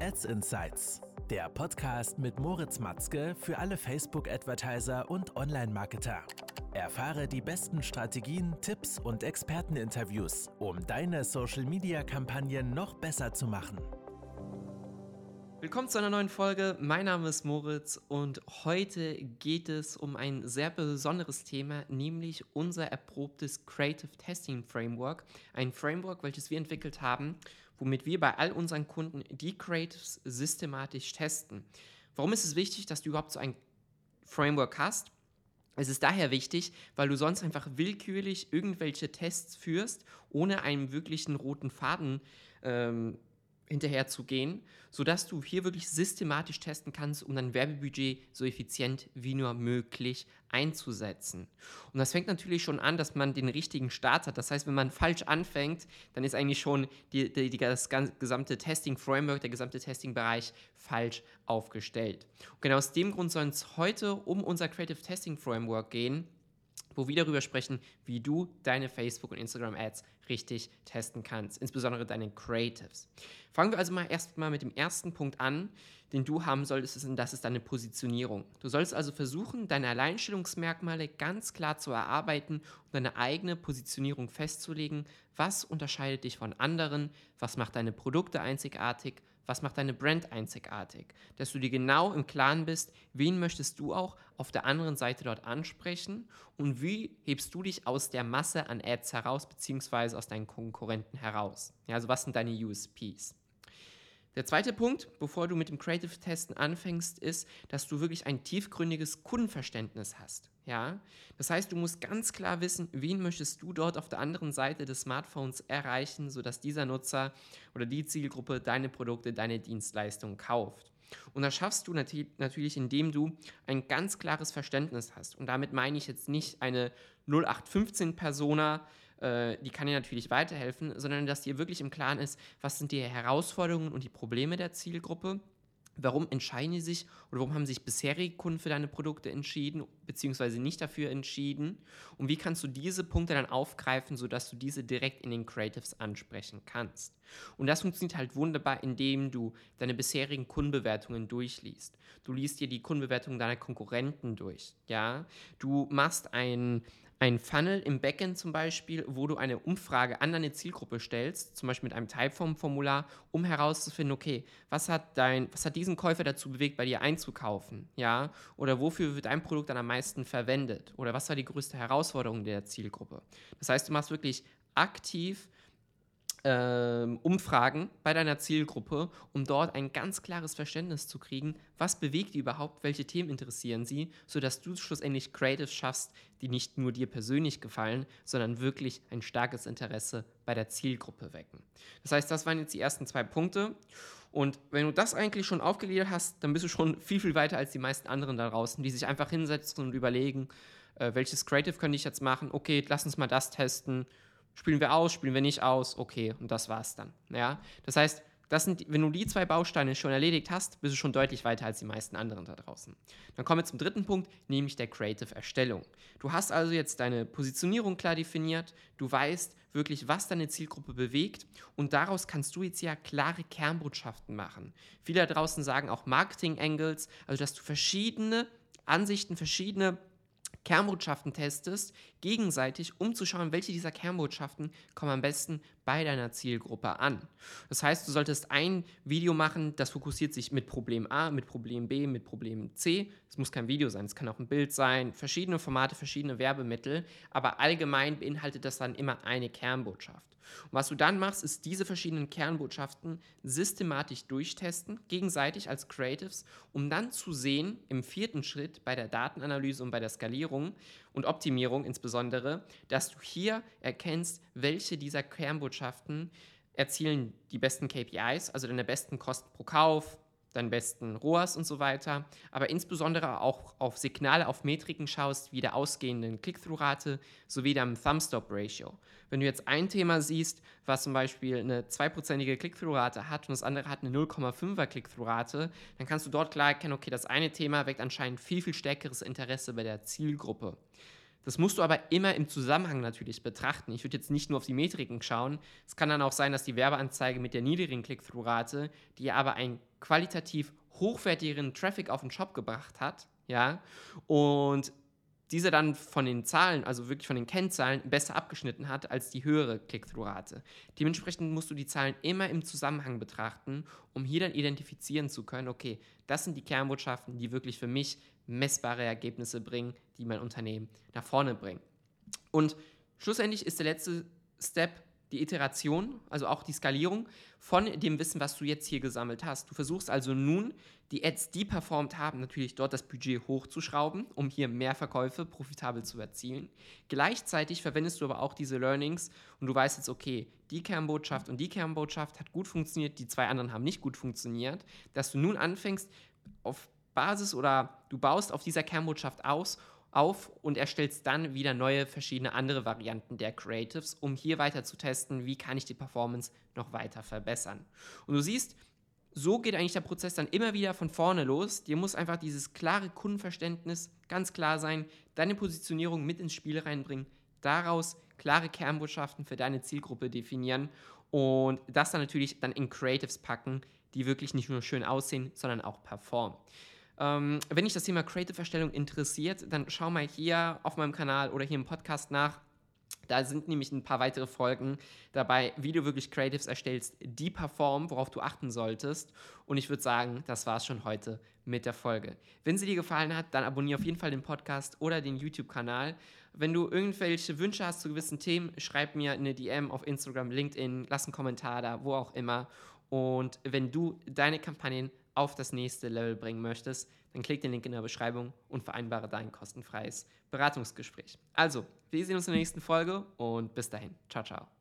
Ads Insights, der Podcast mit Moritz Matzke für alle Facebook-Advertiser und Online-Marketer. Erfahre die besten Strategien, Tipps und Experteninterviews, um deine Social-Media-Kampagnen noch besser zu machen. Willkommen zu einer neuen Folge. Mein Name ist Moritz und heute geht es um ein sehr besonderes Thema, nämlich unser erprobtes Creative Testing Framework. Ein Framework, welches wir entwickelt haben, womit wir bei all unseren Kunden die Creatives systematisch testen. Warum ist es wichtig, dass du überhaupt so ein Framework hast? Es ist daher wichtig, weil du sonst einfach willkürlich irgendwelche Tests führst, ohne einen wirklichen roten Faden ähm, hinterher zu gehen, sodass du hier wirklich systematisch testen kannst, um dein Werbebudget so effizient wie nur möglich einzusetzen. Und das fängt natürlich schon an, dass man den richtigen Start hat. Das heißt, wenn man falsch anfängt, dann ist eigentlich schon die, die, die das gesamte Testing-Framework, der gesamte Testing-Bereich falsch aufgestellt. Und genau aus dem Grund soll es heute um unser Creative Testing Framework gehen wo wir darüber sprechen, wie du deine Facebook- und Instagram-Ads richtig testen kannst, insbesondere deine Creatives. Fangen wir also mal erstmal mit dem ersten Punkt an, den du haben solltest, und das ist deine Positionierung. Du sollst also versuchen, deine Alleinstellungsmerkmale ganz klar zu erarbeiten und deine eigene Positionierung festzulegen. Was unterscheidet dich von anderen? Was macht deine Produkte einzigartig? Was macht deine Brand einzigartig? Dass du dir genau im Klaren bist, wen möchtest du auch auf der anderen Seite dort ansprechen und wie hebst du dich aus der Masse an Ads heraus, beziehungsweise aus deinen Konkurrenten heraus? Ja, also was sind deine USPs? Der zweite Punkt, bevor du mit dem Creative Testen anfängst, ist, dass du wirklich ein tiefgründiges Kundenverständnis hast. Ja? Das heißt, du musst ganz klar wissen, wen möchtest du dort auf der anderen Seite des Smartphones erreichen, sodass dieser Nutzer oder die Zielgruppe deine Produkte, deine Dienstleistungen kauft. Und das schaffst du nat natürlich, indem du ein ganz klares Verständnis hast. Und damit meine ich jetzt nicht eine 0815-Persona, äh, die kann dir natürlich weiterhelfen, sondern dass dir wirklich im Klaren ist, was sind die Herausforderungen und die Probleme der Zielgruppe Warum entscheiden die sich oder warum haben sich bisherige Kunden für deine Produkte entschieden, beziehungsweise nicht dafür entschieden? Und wie kannst du diese Punkte dann aufgreifen, sodass du diese direkt in den Creatives ansprechen kannst? Und das funktioniert halt wunderbar, indem du deine bisherigen Kundenbewertungen durchliest. Du liest dir die Kundenbewertungen deiner Konkurrenten durch. Ja? Du machst ein ein Funnel im Backend zum Beispiel, wo du eine Umfrage an deine Zielgruppe stellst, zum Beispiel mit einem Typeform-Formular, um herauszufinden, okay, was hat dein, was hat diesen Käufer dazu bewegt, bei dir einzukaufen, ja? Oder wofür wird dein Produkt dann am meisten verwendet? Oder was war die größte Herausforderung der Zielgruppe? Das heißt, du machst wirklich aktiv ähm, Umfragen bei deiner Zielgruppe, um dort ein ganz klares Verständnis zu kriegen, was bewegt die überhaupt, welche Themen interessieren sie, sodass du schlussendlich Creatives schaffst, die nicht nur dir persönlich gefallen, sondern wirklich ein starkes Interesse bei der Zielgruppe wecken. Das heißt, das waren jetzt die ersten zwei Punkte. Und wenn du das eigentlich schon aufgegliedert hast, dann bist du schon viel, viel weiter als die meisten anderen da draußen, die sich einfach hinsetzen und überlegen, äh, welches Creative könnte ich jetzt machen? Okay, lass uns mal das testen Spielen wir aus, spielen wir nicht aus, okay, und das war's dann. Ja? Das heißt, das sind, wenn du die zwei Bausteine schon erledigt hast, bist du schon deutlich weiter als die meisten anderen da draußen. Dann kommen wir zum dritten Punkt, nämlich der Creative Erstellung. Du hast also jetzt deine Positionierung klar definiert, du weißt wirklich, was deine Zielgruppe bewegt und daraus kannst du jetzt ja klare Kernbotschaften machen. Viele da draußen sagen auch Marketing Angles, also dass du verschiedene Ansichten, verschiedene Kernbotschaften testest, gegenseitig, um zu schauen, welche dieser Kernbotschaften kommen am besten bei deiner Zielgruppe an. Das heißt, du solltest ein Video machen, das fokussiert sich mit Problem A, mit Problem B, mit Problem C. Es muss kein Video sein, es kann auch ein Bild sein, verschiedene Formate, verschiedene Werbemittel, aber allgemein beinhaltet das dann immer eine Kernbotschaft. Und was du dann machst, ist diese verschiedenen Kernbotschaften systematisch durchtesten, gegenseitig als Creatives, um dann zu sehen, im vierten Schritt bei der Datenanalyse und bei der Skalierung und Optimierung insbesondere, dass du hier erkennst, welche dieser Kernbotschaften erzielen die besten KPIs, also deine besten Kosten pro Kauf, deinen besten ROAS und so weiter, aber insbesondere auch auf Signale, auf Metriken schaust, wie der ausgehenden Click-Through-Rate sowie deinem Thumb-Stop-Ratio. Wenn du jetzt ein Thema siehst, was zum Beispiel eine 2%ige Click-Through-Rate hat und das andere hat eine 0,5er Click-Through-Rate, dann kannst du dort klar erkennen, okay, das eine Thema weckt anscheinend viel, viel stärkeres Interesse bei der Zielgruppe. Das musst du aber immer im Zusammenhang natürlich betrachten. Ich würde jetzt nicht nur auf die Metriken schauen. Es kann dann auch sein, dass die Werbeanzeige mit der niedrigen Click-Through-Rate, die aber einen qualitativ hochwertigeren Traffic auf den Shop gebracht hat, ja, und diese dann von den Zahlen, also wirklich von den Kennzahlen, besser abgeschnitten hat als die höhere Click-Through-Rate. Dementsprechend musst du die Zahlen immer im Zusammenhang betrachten, um hier dann identifizieren zu können, okay, das sind die Kernbotschaften, die wirklich für mich messbare Ergebnisse bringen, die mein Unternehmen nach vorne bringen. Und schlussendlich ist der letzte Step die Iteration, also auch die Skalierung von dem Wissen, was du jetzt hier gesammelt hast. Du versuchst also nun, die Ads, die performt haben, natürlich dort das Budget hochzuschrauben, um hier mehr Verkäufe profitabel zu erzielen. Gleichzeitig verwendest du aber auch diese Learnings und du weißt jetzt, okay, die Kernbotschaft und die Kernbotschaft hat gut funktioniert, die zwei anderen haben nicht gut funktioniert, dass du nun anfängst, auf Basis oder du baust auf dieser Kernbotschaft aus auf und erstellst dann wieder neue verschiedene andere Varianten der Creatives, um hier weiter zu testen, wie kann ich die Performance noch weiter verbessern. Und du siehst, so geht eigentlich der Prozess dann immer wieder von vorne los. Dir muss einfach dieses klare Kundenverständnis ganz klar sein, deine Positionierung mit ins Spiel reinbringen, daraus klare Kernbotschaften für deine Zielgruppe definieren und das dann natürlich dann in Creatives packen, die wirklich nicht nur schön aussehen, sondern auch performen. Ähm, wenn dich das Thema Creative-Erstellung interessiert, dann schau mal hier auf meinem Kanal oder hier im Podcast nach. Da sind nämlich ein paar weitere Folgen dabei, wie du wirklich Creatives erstellst, die performen, worauf du achten solltest. Und ich würde sagen, das war es schon heute mit der Folge. Wenn sie dir gefallen hat, dann abonniere auf jeden Fall den Podcast oder den YouTube-Kanal. Wenn du irgendwelche Wünsche hast zu gewissen Themen, schreib mir eine DM auf Instagram, LinkedIn, lass einen Kommentar da, wo auch immer. Und wenn du deine Kampagnen auf das nächste Level bringen möchtest, dann klick den Link in der Beschreibung und vereinbare dein kostenfreies Beratungsgespräch. Also, wir sehen uns in der nächsten Folge und bis dahin. Ciao, ciao.